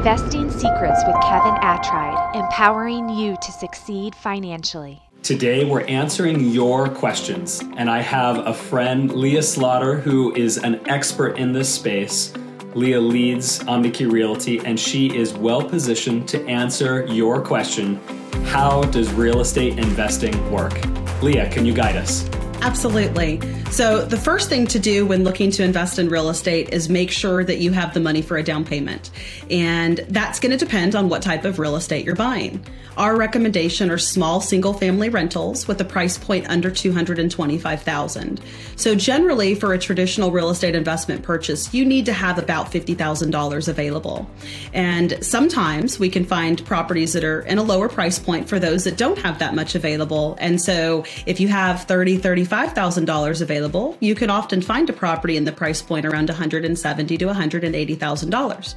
Investing Secrets with Kevin Attride, empowering you to succeed financially. Today, we're answering your questions, and I have a friend, Leah Slaughter, who is an expert in this space. Leah leads OmniKey Realty, and she is well positioned to answer your question How does real estate investing work? Leah, can you guide us? Absolutely. So, the first thing to do when looking to invest in real estate is make sure that you have the money for a down payment. And that's going to depend on what type of real estate you're buying. Our recommendation are small single family rentals with a price point under 225,000. So, generally for a traditional real estate investment purchase, you need to have about $50,000 available. And sometimes we can find properties that are in a lower price point for those that don't have that much available. And so, if you have 30, 30 $35,000 available, you can often find a property in the price point around $170,000 to $180,000.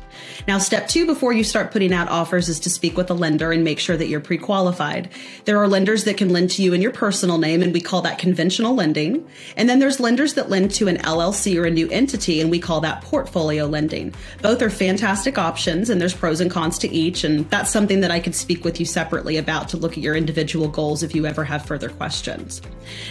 Now, step two before you start putting out offers is to speak with a lender and make sure that you're pre qualified. There are lenders that can lend to you in your personal name, and we call that conventional lending. And then there's lenders that lend to an LLC or a new entity, and we call that portfolio lending. Both are fantastic options, and there's pros and cons to each. And that's something that I could speak with you separately about to look at your individual goals if you ever have further questions.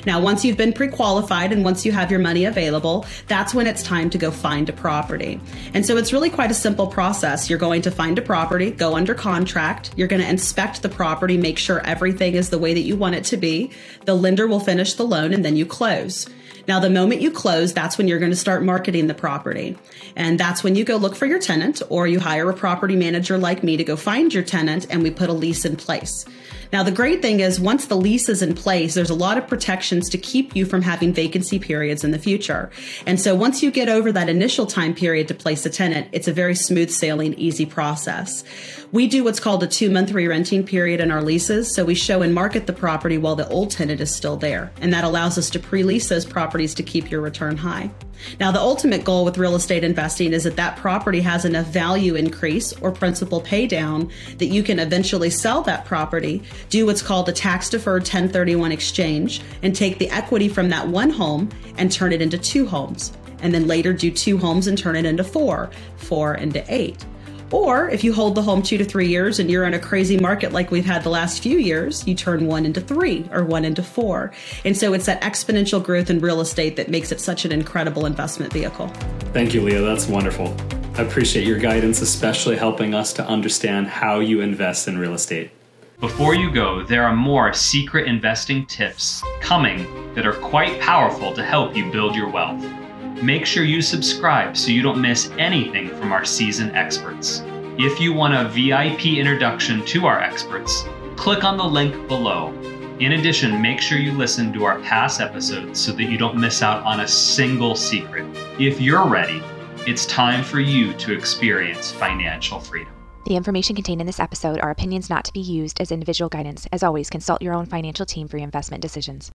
Now, once you you've been pre qualified and once you have your money available, that's when it's time to go find a property. And so it's really quite a simple process. You're going to find a property, go under contract, you're going to inspect the property, make sure everything is the way that you want it to be. The lender will finish the loan and then you close. Now, the moment you close, that's when you're going to start marketing the property. And that's when you go look for your tenant or you hire a property manager like me to go find your tenant and we put a lease in place. Now, the great thing is once the lease is in place, there's a lot of protections to keep you from having vacancy periods in the future. And so once you get over that initial time period to place a tenant, it's a very smooth sailing, easy process. We do what's called a two month re renting period in our leases. So we show and market the property while the old tenant is still there. And that allows us to pre lease those properties to keep your return high. Now, the ultimate goal with real estate investing is that that property has enough value increase or principal pay down that you can eventually sell that property, do what's called a tax deferred 1031 exchange, and take the equity from that one home and turn it into two homes. And then later do two homes and turn it into four, four into eight. Or if you hold the home two to three years and you're in a crazy market like we've had the last few years, you turn one into three or one into four. And so it's that exponential growth in real estate that makes it such an incredible investment vehicle. Thank you, Leah. That's wonderful. I appreciate your guidance, especially helping us to understand how you invest in real estate. Before you go, there are more secret investing tips coming that are quite powerful to help you build your wealth. Make sure you subscribe so you don't miss anything from our seasoned experts. If you want a VIP introduction to our experts, click on the link below. In addition, make sure you listen to our past episodes so that you don't miss out on a single secret. If you're ready, it's time for you to experience financial freedom. The information contained in this episode are opinions not to be used as individual guidance. As always, consult your own financial team for your investment decisions.